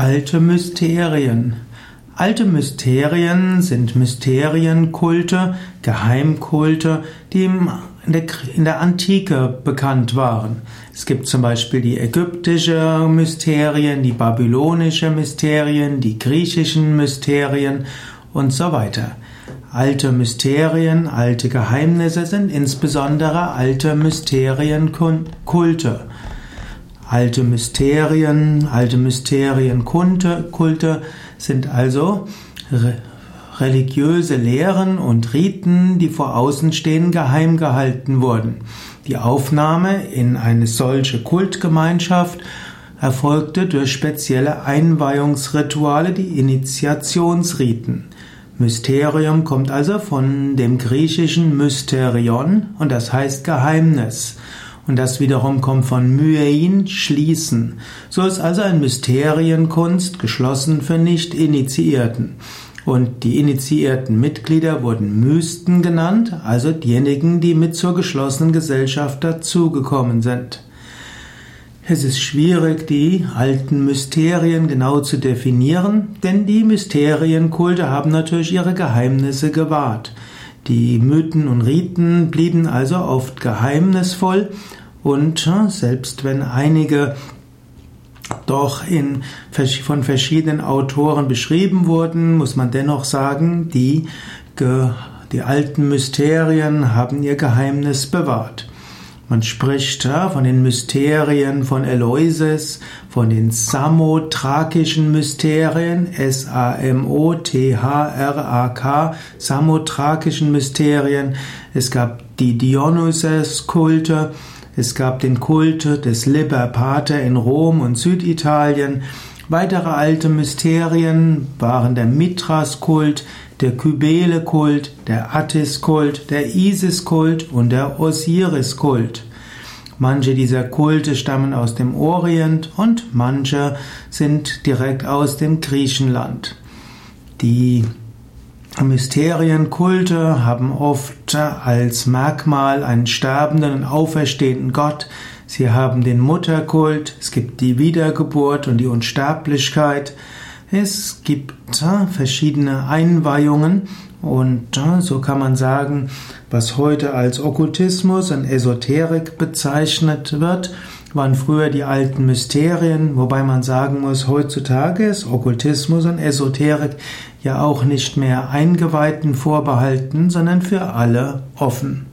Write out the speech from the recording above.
Alte Mysterien. Alte Mysterien sind Mysterienkulte, Geheimkulte, die in der, Antike bekannt waren. Es gibt zum Beispiel die ägyptische Mysterien, die babylonische Mysterien, die griechischen Mysterien und so weiter. Alte Mysterien, alte Geheimnisse sind insbesondere alte Mysterienkulte. Alte Mysterien, alte Mysterienkulte Kulte sind also re religiöse Lehren und Riten, die vor Außenstehenden geheim gehalten wurden. Die Aufnahme in eine solche Kultgemeinschaft erfolgte durch spezielle Einweihungsrituale, die Initiationsriten. Mysterium kommt also von dem griechischen Mysterion und das heißt Geheimnis. Und das wiederum kommt von Myein, schließen. So ist also ein Mysterienkunst geschlossen für Nicht-Initiierten. Und die initiierten Mitglieder wurden Mysten genannt, also diejenigen, die mit zur geschlossenen Gesellschaft dazugekommen sind. Es ist schwierig, die alten Mysterien genau zu definieren, denn die Mysterienkulte haben natürlich ihre Geheimnisse gewahrt. Die Mythen und Riten blieben also oft geheimnisvoll und selbst wenn einige doch in, von verschiedenen Autoren beschrieben wurden, muss man dennoch sagen, die, die alten Mysterien haben ihr Geheimnis bewahrt. Man spricht ja, von den Mysterien von Eloises, von den samotrakischen Mysterien, S-A-M-O-T-H-R-A-K, samotrakischen Mysterien. Es gab die Dionysus-Kulte, es gab den Kult des Liber Pater in Rom und Süditalien. Weitere alte Mysterien waren der Mithras-Kult, der Kybele-Kult, der Attis-Kult, der Isis-Kult und der Osiris-Kult. Manche dieser Kulte stammen aus dem Orient und manche sind direkt aus dem Griechenland. Die Mysterienkulte haben oft als Merkmal einen sterbenden und auferstehenden Gott. Sie haben den Mutterkult, es gibt die Wiedergeburt und die Unsterblichkeit. Es gibt äh, verschiedene Einweihungen und äh, so kann man sagen, was heute als Okkultismus und Esoterik bezeichnet wird, waren früher die alten Mysterien, wobei man sagen muss, heutzutage ist Okkultismus und Esoterik ja auch nicht mehr Eingeweihten vorbehalten, sondern für alle offen.